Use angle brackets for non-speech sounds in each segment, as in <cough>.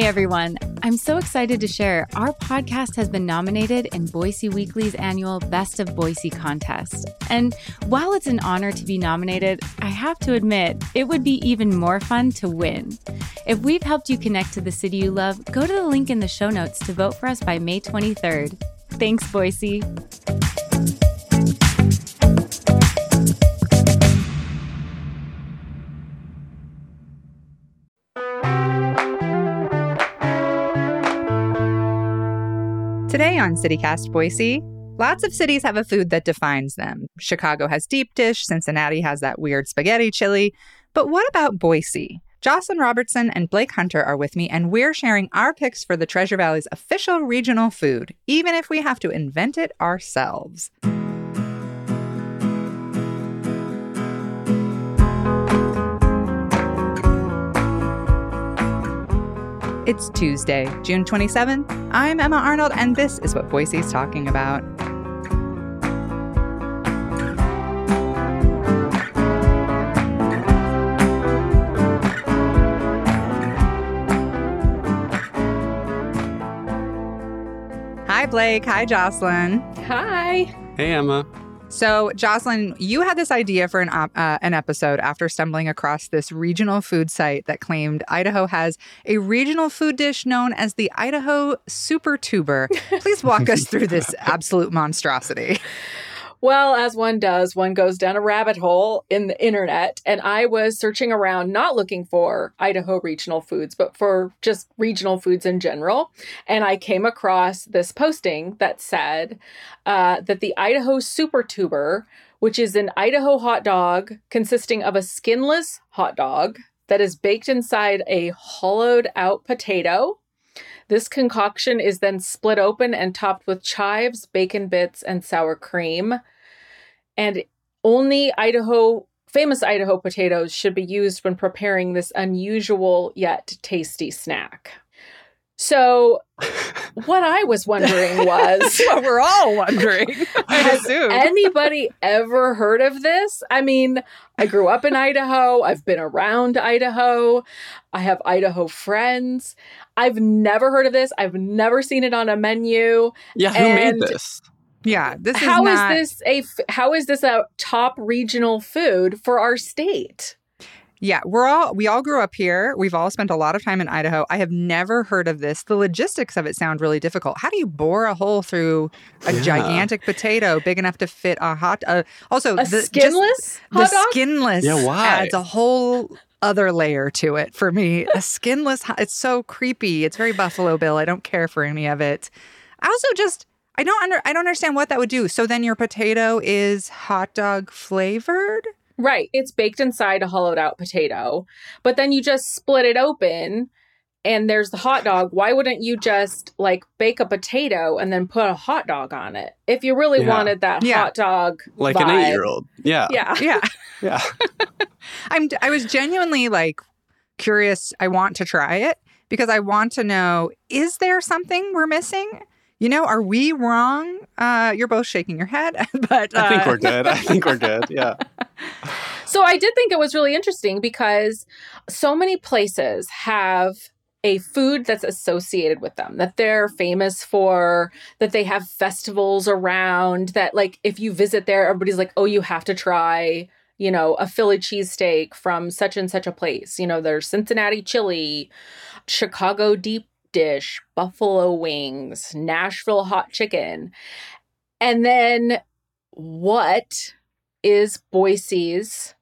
Hey everyone, I'm so excited to share our podcast has been nominated in Boise Weekly's annual Best of Boise contest. And while it's an honor to be nominated, I have to admit, it would be even more fun to win. If we've helped you connect to the city you love, go to the link in the show notes to vote for us by May 23rd. Thanks, Boise. Today on CityCast Boise, lots of cities have a food that defines them. Chicago has deep dish, Cincinnati has that weird spaghetti chili. But what about Boise? Jocelyn Robertson and Blake Hunter are with me, and we're sharing our picks for the Treasure Valley's official regional food, even if we have to invent it ourselves. It's Tuesday, June 27th. I'm Emma Arnold, and this is what Boise's talking about. Hi, Blake. Hi, Jocelyn. Hi. Hey, Emma. So, Jocelyn, you had this idea for an op- uh, an episode after stumbling across this regional food site that claimed Idaho has a regional food dish known as the Idaho Super Tuber. <laughs> Please walk us through this absolute monstrosity. Well, as one does, one goes down a rabbit hole in the internet, and I was searching around not looking for Idaho regional foods, but for just regional foods in general. And I came across this posting that said uh, that the Idaho Super Tuber, which is an Idaho hot dog consisting of a skinless hot dog that is baked inside a hollowed out potato. This concoction is then split open and topped with chives, bacon bits, and sour cream. And only Idaho, famous Idaho potatoes should be used when preparing this unusual yet tasty snack. So, what I was wondering <laughs> was what we're all wondering. <laughs> I has assume. anybody ever heard of this? I mean, I grew up in Idaho. I've been around Idaho. I have Idaho friends. I've never heard of this. I've never seen it on a menu. Yeah, who And- made this? yeah, this is How is not. this a how is this a top regional food for our state? Yeah, we're all we all grew up here. We've all spent a lot of time in Idaho. I have never heard of this. The logistics of it sound really difficult. How do you bore a hole through a Yeah. gigantic potato big enough to fit a hot? Uh, also, A the, just skinless the hot dog? skinless Yeah, why? adds a whole other layer to it for me. A skinless. It's so creepy. It's very Buffalo Bill. I don't care for any of it. I also just. I don't under I don't understand what that would do. So then your potato is hot dog flavored? Right. It's baked inside a hollowed out potato, but then you just split it open and there's the hot dog. Why wouldn't you just like bake a potato and then put a hot dog on it? If you really Yeah. wanted that Yeah. hot dog Like an eight year old. Yeah. Yeah. <laughs> Yeah. Yeah. <laughs> I'm I was genuinely like curious. I want to try it because I want to know is there something we're missing? You know, are we wrong? Uh, you're both shaking your head, <laughs> but I think uh, we're good. I think we're good. Yeah. So I did think it was really interesting because so many places have a food that's associated with them that they're famous for that they have festivals around that like if you visit there everybody's like oh you have to try you know a philly cheesesteak from such and such a place. You know there's cincinnati chili chicago deep dish buffalo wings nashville hot chicken. And then what is boise's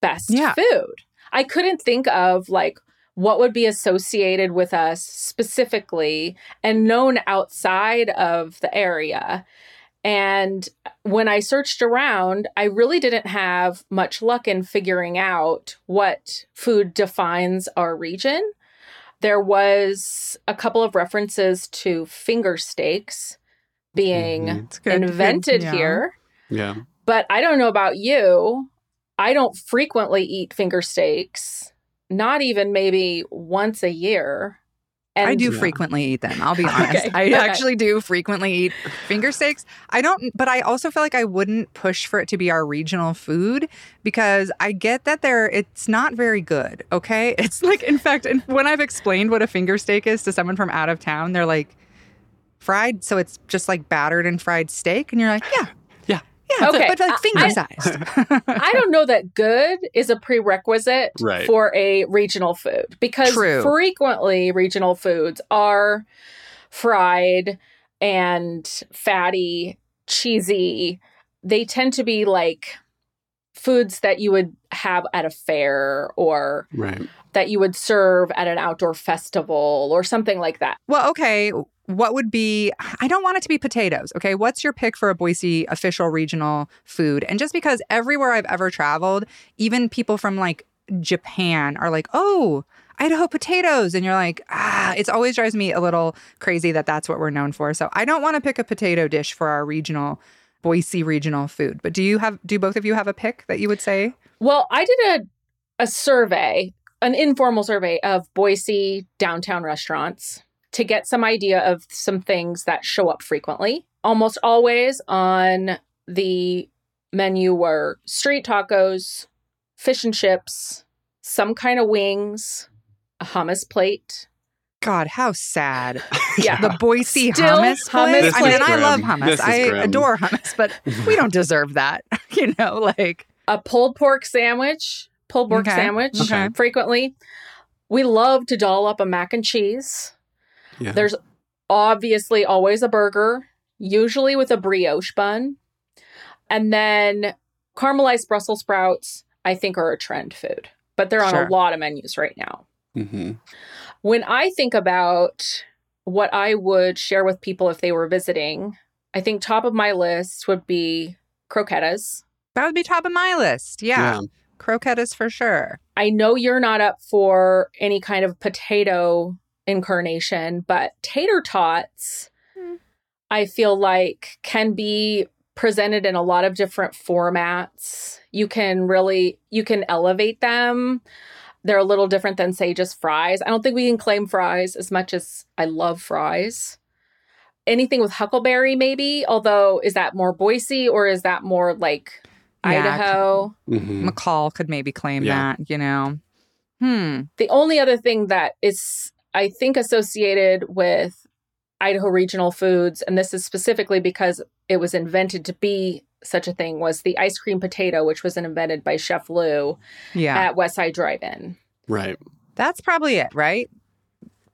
best Yeah. food. I couldn't think of like what would be associated with us specifically and known outside of the area. And when I searched around, I really didn't have much luck in figuring out what food defines our region. There was a couple of references to finger steaks being Mhm. Invented Yeah. here. Yeah. But I don't know about you. I don't frequently eat finger steaks, not even maybe once a year. And I do Yeah. frequently eat them. I'll be <laughs> honest. Okay, I okay. actually do frequently eat finger steaks. I don't, but I also feel like I wouldn't push for it to be our regional food because I get that they're, it's not very good. Okay. <laughs> It's like, in fact, and when I've explained what a finger steak is to someone from out of town, they're like, fried. So it's just like battered and fried steak. And you're like, yeah. Yeah. Yeah. Okay, But like finger I- sized. <laughs> I don't know that good is a prerequisite Right. for a regional food because True. frequently regional foods are fried and fatty, cheesy. They tend to be like foods that you would have at a fair or Right. that you would serve at an outdoor festival or something like that. Well, okay. What would be, I don't want it to be potatoes. Okay. What's your pick for a Boise official regional food? And just because everywhere I've ever traveled, even people from like Japan are like, oh, Idaho potatoes. And you're like, ah, it's always drives me a little crazy that that's what we're known for. So I don't want to pick a potato dish for our regional Boise regional food. But do you have, do both of you have a pick that you would say? Well, I did a a survey, an informal survey of Boise downtown restaurants to get some idea of some things that show up frequently. Almost always on the menu were street tacos, fish and chips, some kind of wings, a hummus plate. God, how sad. <laughs> Yeah. The Boise Still hummus, hummus place. I mean, place. I love hummus. I grim. adore hummus, but we don't <laughs> deserve that. <laughs> you know, like A pulled pork sandwich, pulled pork Okay, sandwich okay. frequently. We love to doll up a mac and cheese. Yeah. There's obviously always a burger, usually with a brioche bun. And then caramelized Brussels sprouts, I think, are a trend food, but they're on Sure. a lot of menus right now. hmm When I think about what I would share with people if they were visiting, I think top of my list would be croquettes. that would be top of my list. Yeah. Yeah. Croquetas for sure. I know you're not up for any kind of potato incarnation, but tater tots, Hmm. I feel like can be presented in a lot of different formats. You can really you can elevate them. They're a little different than say just fries. I don't think we can claim fries as much as I love fries. Anything with huckleberry maybe, although is that more Boise or is that more like Yeah, Idaho? hmm McCall could maybe claim Yeah. that, you know. Hmm. The only other thing that is, I think, associated with Idaho regional foods, and this is specifically because it was invented to be such a thing, was the ice cream potato, which was invented by Chef Lou Yeah. at Westside Drive-In. Right. That's probably it, right?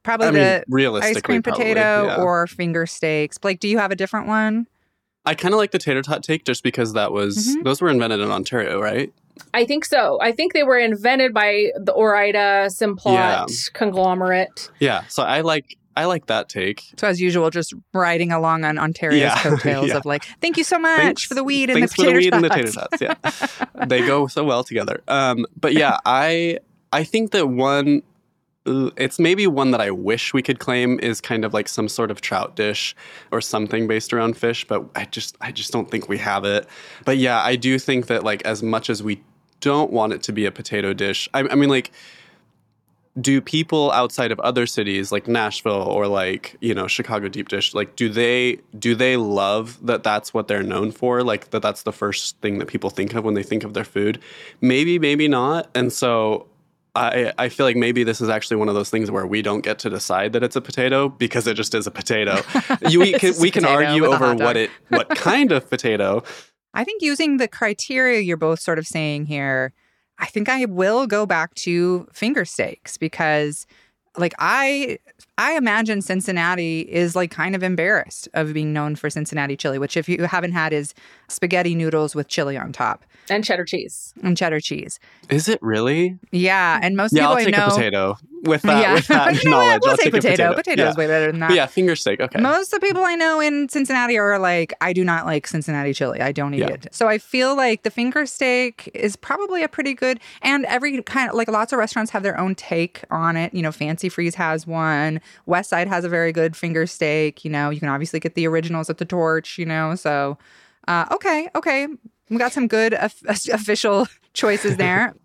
Probably I mean, the realistically, ice cream probably, potato yeah. or finger steaks. Blake, do you have a different one? I kind of like the tater tot take just because that was Mhm. those were invented in Ontario, right? I think so. I think they were invented by the Ore-Ida Simplot Yeah. conglomerate. Yeah. So I like I like that take. So as usual, just riding along on Ontario's Yeah. <laughs> coattails Yeah. of like, thank you so much Thanks- for the weed and Thanks the for the weed and the tater tots. tots. Yeah, they go so well together. Um, but yeah, I I think that one. It's maybe one that I wish we could claim is kind of like some sort of trout dish or something based around fish, but I just I just don't think we have it. But yeah, I do think that like as much as we don't want it to be a potato dish, I, I mean like do people outside of other cities like Nashville or like you know Chicago deep dish like do they do they love that that's what they're known for? Like that that's the first thing that people think of when they think of their food? Maybe maybe not. And so I, I feel like maybe this is actually one of those things where we don't get to decide that it's a potato because it just is a potato. <laughs> You, we can we can argue over what it what <laughs> kind of potato. I think using the criteria you're both sort of saying here, I think I will go back to finger steaks because like I I imagine Cincinnati is like kind of embarrassed of being known for Cincinnati chili, which if you haven't had is spaghetti noodles with chili on top And cheddar cheese. and cheddar cheese. Is it really? Yeah, and most Yeah, people I'll I know a potato with that yeah. with that <laughs> you know knowledge. We'll I'll take take a potato. potato. Potato's yeah. way better than that. But yeah, finger steak. Okay. Most of the people I know in Cincinnati are like, I do not like Cincinnati chili. I don't eat Yeah. it. So I feel like the finger steak is probably a pretty good, and every kind of like lots of restaurants have their own take on it. You know, Fanci Freez has one. West Side has a very good finger steak. You know, you can obviously get the originals at the Torch. You know, so uh, okay, okay, we got some good of- <laughs> official choices there. <laughs>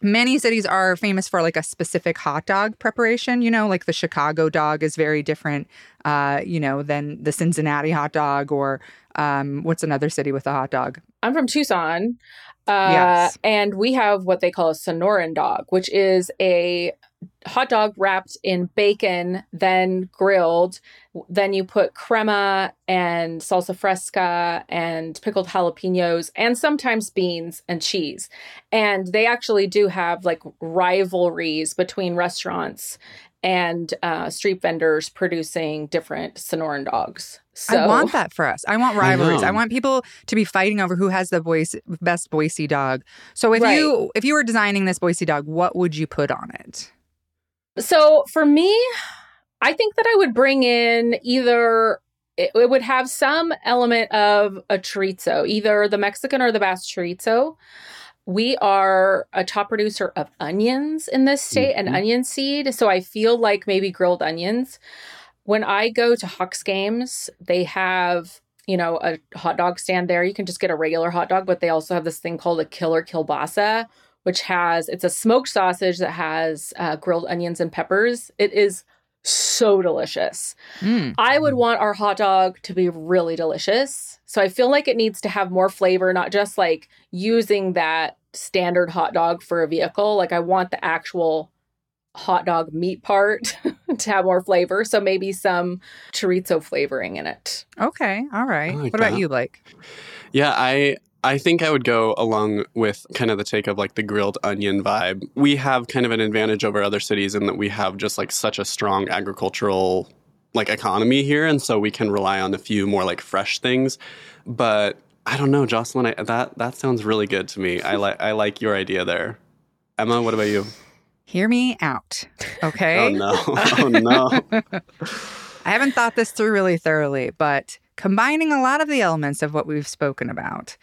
Many cities are famous for like a specific hot dog preparation. You know, like the Chicago dog is very different, uh, you know, than the Cincinnati hot dog or um, what's another city with a hot dog? I'm from Tucson. Uh, Yes. And we have what they call a Sonoran dog, which is a hot dog wrapped in bacon, then grilled. Then you put crema and salsa fresca and pickled jalapenos and sometimes beans and cheese. And they actually do have like rivalries between restaurants and uh, street vendors producing different Sonoran dogs. So I want that for us. I want rivalries. I, know. want people to be fighting over who has the Boise, best Boise dog. So if Right. you if you were designing this Boise dog, what would you put on it? So for me, I think that I would bring in either it, it would have some element of a chorizo, either the Mexican or the Basque chorizo. We are a top producer of onions in this state and Mhm. onion seed. So I feel like maybe grilled onions. When I go to Hawks games, they have, you know, a hot dog stand there. You can just get a regular hot dog, but they also have this thing called a killer kielbasa, which has it's a smoked sausage that has uh, grilled onions and peppers. It is so delicious. Mm. I would want our hot dog to be really delicious. So I feel like it needs to have more flavor, not just like using that standard hot dog for a vehicle. Like I want the actual hot dog meat part <laughs> to have more flavor. So maybe some chorizo flavoring in it. Okay, all right. Like what about you, Blake? Yeah, I I think I would go along with kind of the take of like the grilled onion vibe. We have kind of an advantage over other cities in that we have just like such a strong agricultural like economy here, and so we can rely on a few more like fresh things. But I don't know, Jocelyn. I, that that sounds really good to me. I like I like your idea there. Emma, what about you? Hear me out. Okay. Oh no! Oh no! <laughs> I haven't thought this through really thoroughly, but combining a lot of the elements of what we've spoken about,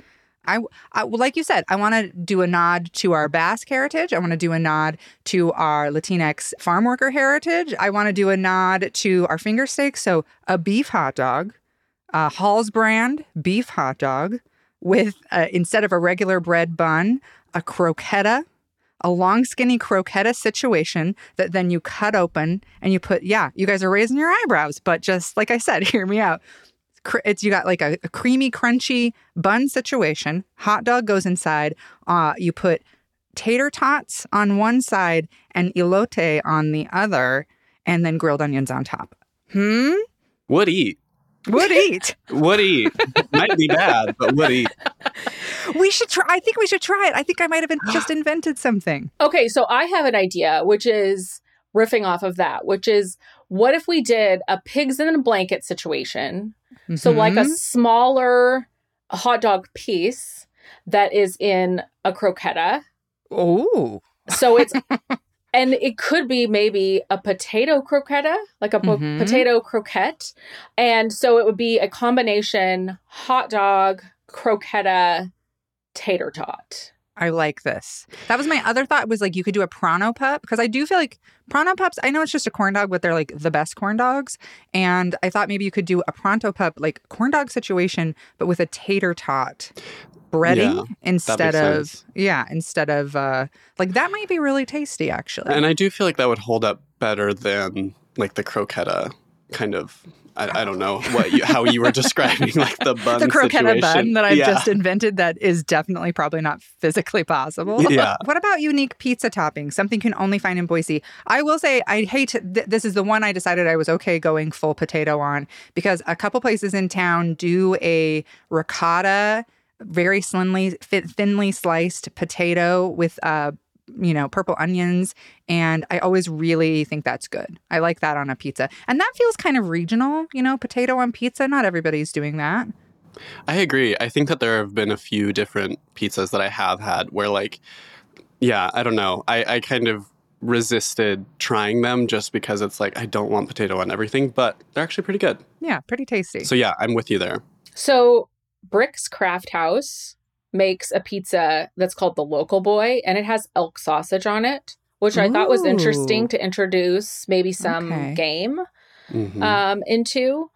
I, I like you said, I want to do a nod to our Basque heritage. I want to do a nod to our Latinx farm worker heritage. I want to do a nod to our finger steaks. So a beef hot dog, a Hall's brand beef hot dog with uh, instead of a regular bread bun, a croqueta a long skinny croqueta situation that then you cut open and you put yeah you guys are raising your eyebrows but just like i said <laughs> hear me out it's you got like a, a creamy crunchy bun situation hot dog goes inside uh, you put tater tots on one side and elote on the other and then grilled onions on top hmm Would eat. would eat <laughs> Would eat. Might be bad, but would eat. <laughs> we should try i think we should try it i think i might have in- <gasps> just invented something Okay, so I have an idea, which is riffing off of that, which is what if we did a pigs in a blanket situation? So, like a Mhm. smaller hot dog piece that is in a croqueta. oh So it's, <laughs> and it could be maybe a potato croqueta, like a po- Mhm. potato croquette. And so it would be a combination hot dog, croqueta, tater tot. I like this. That was my other thought was like you could do a Pronto pup because I do feel like Pronto pups, I know it's just a corn dog, but they're like the best corn dogs. And I thought maybe you could do a Pronto pup, like corn dog situation, but with a tater tot breading Yeah, instead of, sense. yeah, instead of, uh, like that might be really tasty actually. And I do feel like that would hold up better than like the croqueta kind of. I, I don't know what you, how you were <laughs> describing like the bun the situation. bun that I've yeah. just invented that is definitely probably not physically possible. Yeah. What about unique pizza toppings? Something you can only find in Boise. I will say I hate th- this is the one I decided I was okay going full potato on because a couple places in town do a ricotta very slimly thinly sliced potato with uh you know purple onions and I always really think that's good. I like that on a pizza. And that feels kind of regional, you know, potato on pizza. Not everybody's doing that. I agree. I think that there have been a few different pizzas that I have had where, like, yeah, I don't know. I, I kind of resisted trying them just because it's like I don't want potato on everything, but they're actually pretty good. Yeah, pretty tasty. So yeah, I'm with you there. So Brick's Craft House makes a pizza that's called the Local Boy, and it has elk sausage on it, which I thought was interesting to introduce maybe some Okay. game Mhm. um, into.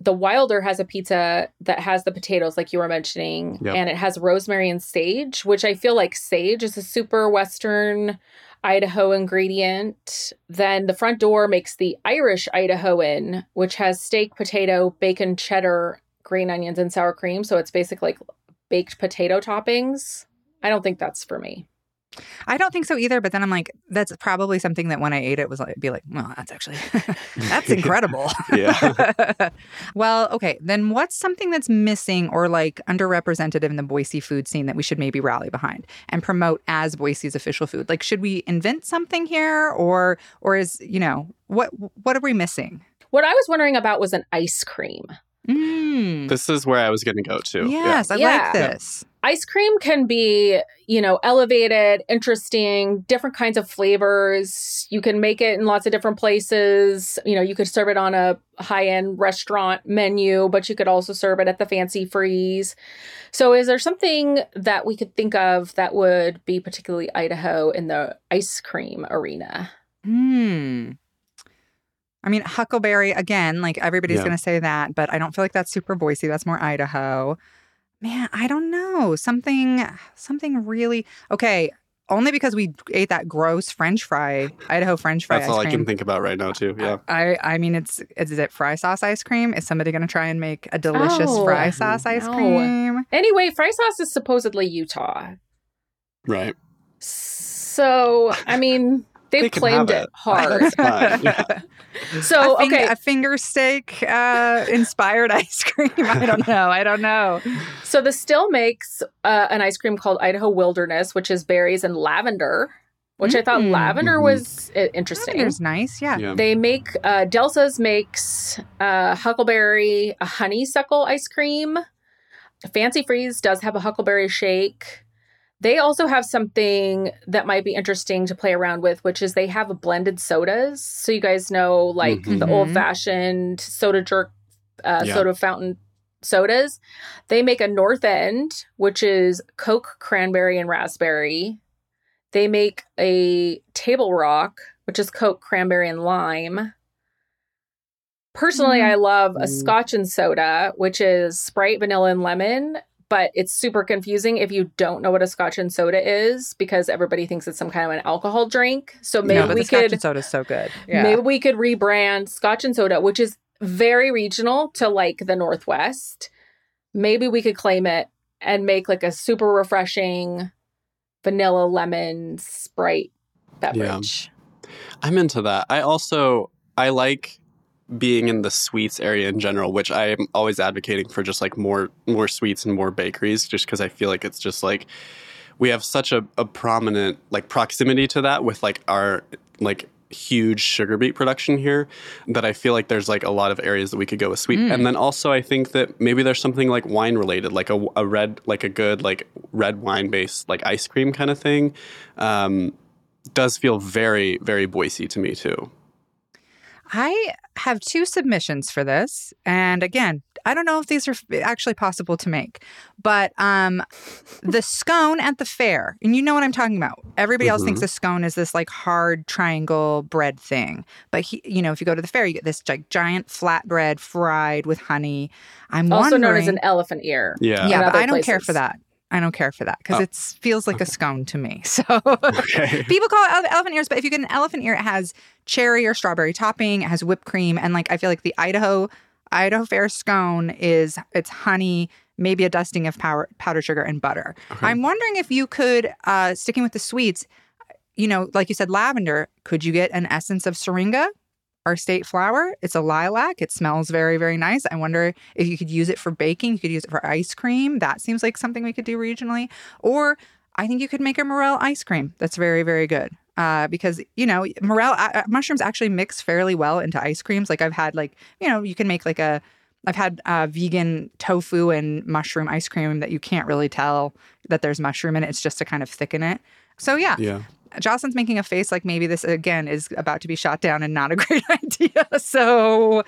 the Wylder has a pizza that has the potatoes, like you were mentioning, Yep. and it has rosemary and sage, which I feel like sage is a super Western Idaho ingredient. Then the front door makes the Irish Idahoan, which has steak, potato, bacon, cheddar, green onions, and sour cream. So it's basically like baked potato toppings. I don't think that's for me. I don't think so either. But then I'm like, that's probably something that when I ate it was like, be like, well, that's actually <laughs> that's incredible. <laughs> Yeah. <laughs> well, okay. Then what's something that's missing or like underrepresented in the Boise food scene that we should maybe rally behind and promote as Boise's official food? Like, should we invent something here, or or is you know what what are we missing? What I was wondering about was an ice cream. Mm. This is where I was going to go to. Yeah. Yes, I Yeah. like this. ice cream can be, you know, elevated, interesting, different kinds of flavors. You can make it in lots of different places. You know, you could serve it on a high end restaurant menu, but you could also serve it at the Fanci Freez. So, is there something that we could think of that would be particularly Idaho in the ice cream arena? Hmm. I mean, Huckleberry again. Like everybody's Yeah. going to say that, but I don't feel like that's super Boise. That's more Idaho. Man, I don't know. Something, something really okay. Only because we ate that gross French fry, Idaho French fry That's ice all I can think about right now, too. Yeah. I, I mean, it's is it fry sauce ice cream? Is somebody going to try and make a delicious Oh, fry sauce ice no. cream? Anyway, fry sauce is supposedly Utah. Right. So, I mean, they've They claimed it it. hard. <laughs> Yeah. <laughs> So, a finger, okay. a finger steak uh, inspired <laughs> ice cream. I don't know. I don't know. So the still makes uh, an ice cream called Idaho Wilderness, which is berries and lavender, which I thought Mm. lavender Mhm. was uh, interesting. Lavender's nice. Yeah. Yeah. They make uh, Delsa's makes uh, huckleberry a honeysuckle ice cream. Fanci Freez does have a huckleberry shake. They also have something that might be interesting to play around with, which is they have blended sodas. So you guys know, like the Mhm. old fashioned soda jerk, uh, Yeah. soda fountain sodas. They make a North End, which is Coke, cranberry, and raspberry. They make a Table Rock, which is Coke, cranberry, and lime. Personally, Mm. I love a. Scotch and soda, which is Sprite, vanilla, and lemon. But it's super confusing if you don't know what a Scotch and soda is because everybody thinks it's some kind of an alcohol drink. So maybe no, but we Scotch could and soda's so good. Yeah. maybe we could rebrand Scotch and soda, which is very regional to like the Northwest. Maybe we could claim it and make like a super refreshing vanilla lemon Sprite beverage. I'm into that. I also I like being in the sweets area in general, which I am always advocating for just like more more sweets and more bakeries, just because I feel like it's just like we have such a, a prominent like proximity to that with like our like huge sugar beet production here that I feel like there's like a lot of areas that we could go with sweet. Mm. And then also I think that maybe there's something like wine related, like a, a red, like a good like red wine based like ice cream kind of thing. Um, does feel very, very Boise to me too. I have two submissions for this. And again, I don't know if these are actually possible to make, but um, the scone at the fair, and you know what I'm talking about. Everybody else thinks Mhm. a scone is this like hard triangle bread thing, but he, you know, if you go to the fair, you get this like giant flatbread fried with honey. I'm Also wondering, known as an elephant ear. Yeah. yeah, but I don't care for that. I don't care for that because Oh. it feels like a scone to me. <laughs> So Okay. <laughs> People call it ele- elephant ears, but if you get an elephant ear, it has cherry or strawberry topping. It has whipped cream, and like I feel like the Idaho Idaho Fair scone is it's honey, maybe a dusting of power, powdered sugar and butter. Okay. I'm wondering if you could, uh, sticking with the sweets, you know, like you said, lavender. Could you get an essence of syringa? Our state flower. It's a lilac. It smells very, very nice. I wonder if you could use it for baking. You could use it for ice cream. That seems like something we could do regionally. Or I think you could make a morel ice cream. That's very, very good. Uh, because you know morel uh, mushrooms actually mix fairly well into ice creams. Like I've had like you know you can make like a I've had uh, vegan tofu and mushroom ice cream that you can't really tell that there's mushroom in it. It's just to kind of thicken it. So yeah, Yeah. Jocelyn's making a face like maybe this again is about to be shot down and not a <laughs> great idea. So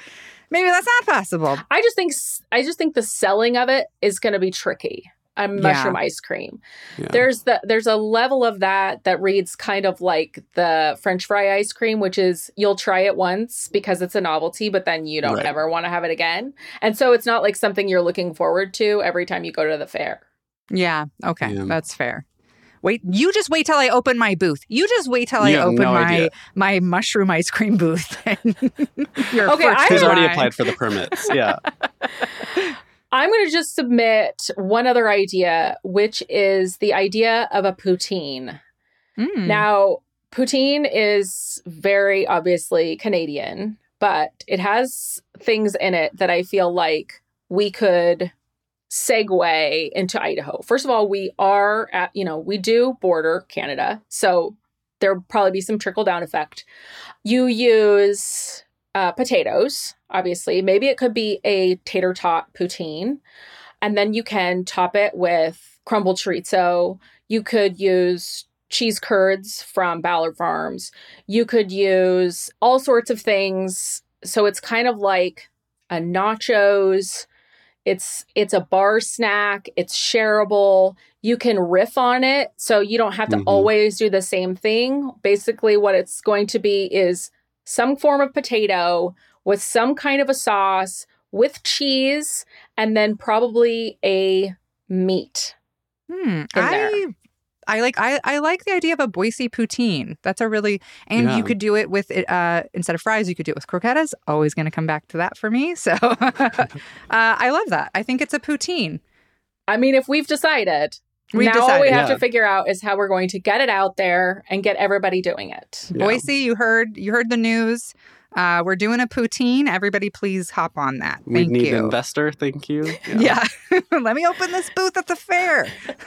maybe that's not possible. I just think I just think the selling of it is going to be tricky. and mushroom Yeah. ice cream. Yeah. There's the there's a level of that that reads kind of like the French fry ice cream, which is you'll try it once because it's a novelty, but then you don't Right. ever want to have it again. And so it's not like something you're looking forward to every time you go to the fair. Yeah. Okay. Yeah. That's fair. Wait, you just wait till I open my booth. You just wait till I You have open no my idea. my mushroom ice cream booth. <laughs> You're Okay, I in He's already applied for the permits. Yeah. <laughs> I'm going to just submit one other idea, which is the idea of a poutine. Mm. Now, poutine is very obviously Canadian, but it has things in it that I feel like we could segue into Idaho. First of all, we are at, you know, we do border Canada. So there'll probably be some trickle down effect. You use uh, potatoes, obviously. Maybe it could be a tater tot poutine. And then you can top it with crumbled chorizo. You could use cheese curds from Ballard Farms. You could use all sorts of things. So it's kind of like a nachos. It's it's a bar snack. It's shareable. You can riff on it, so you don't have to Mhm. always do the same thing. Basically, what it's going to be is some form of potato with some kind of a sauce with cheese, and then probably a meat. Hmm. there. I I like I, I like the idea of a Boise poutine. That's a really and Yeah. you could do it with it uh instead of fries, you could do it with croquettes. Always going to come back to that for me. So <laughs> uh, I love that. I think it's a poutine. I mean, if we've decided, We've now all we have yeah. to figure out is how we're going to get it out there and get everybody doing it. Yeah. Boise, you heard you heard the news. Uh, we're doing a poutine. Everybody, please hop on that. We Thank need you. an investor. Thank you. <laughs> Yeah. <laughs> Let me open this booth at the fair. <laughs>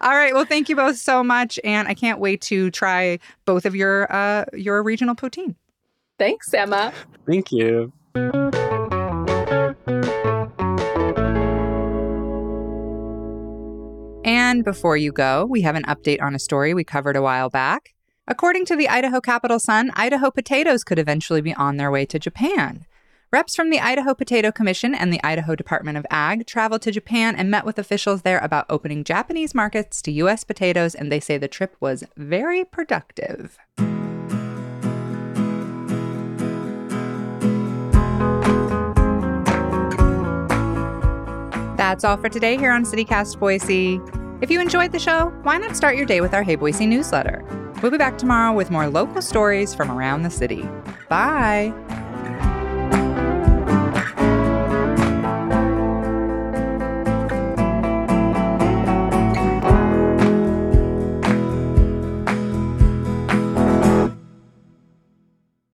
All right. Well, thank you both so much. And I can't wait to try both of your uh your regional poutine. Thanks, Emma. Thank you. And before you go, we have an update on a story we covered a while back. According to the Idaho Capital Sun, Idaho potatoes could eventually be on their way to Japan. Reps from the Idaho Potato Commission and the Idaho Department of Ag traveled to Japan and met with officials there about opening Japanese markets to U.S. potatoes, and they say the trip was very productive. That's all for today here on CityCast Boise. If you enjoyed the show, why not start your day with our Hey Boise newsletter? We'll be back tomorrow with more local stories from around the city. Bye.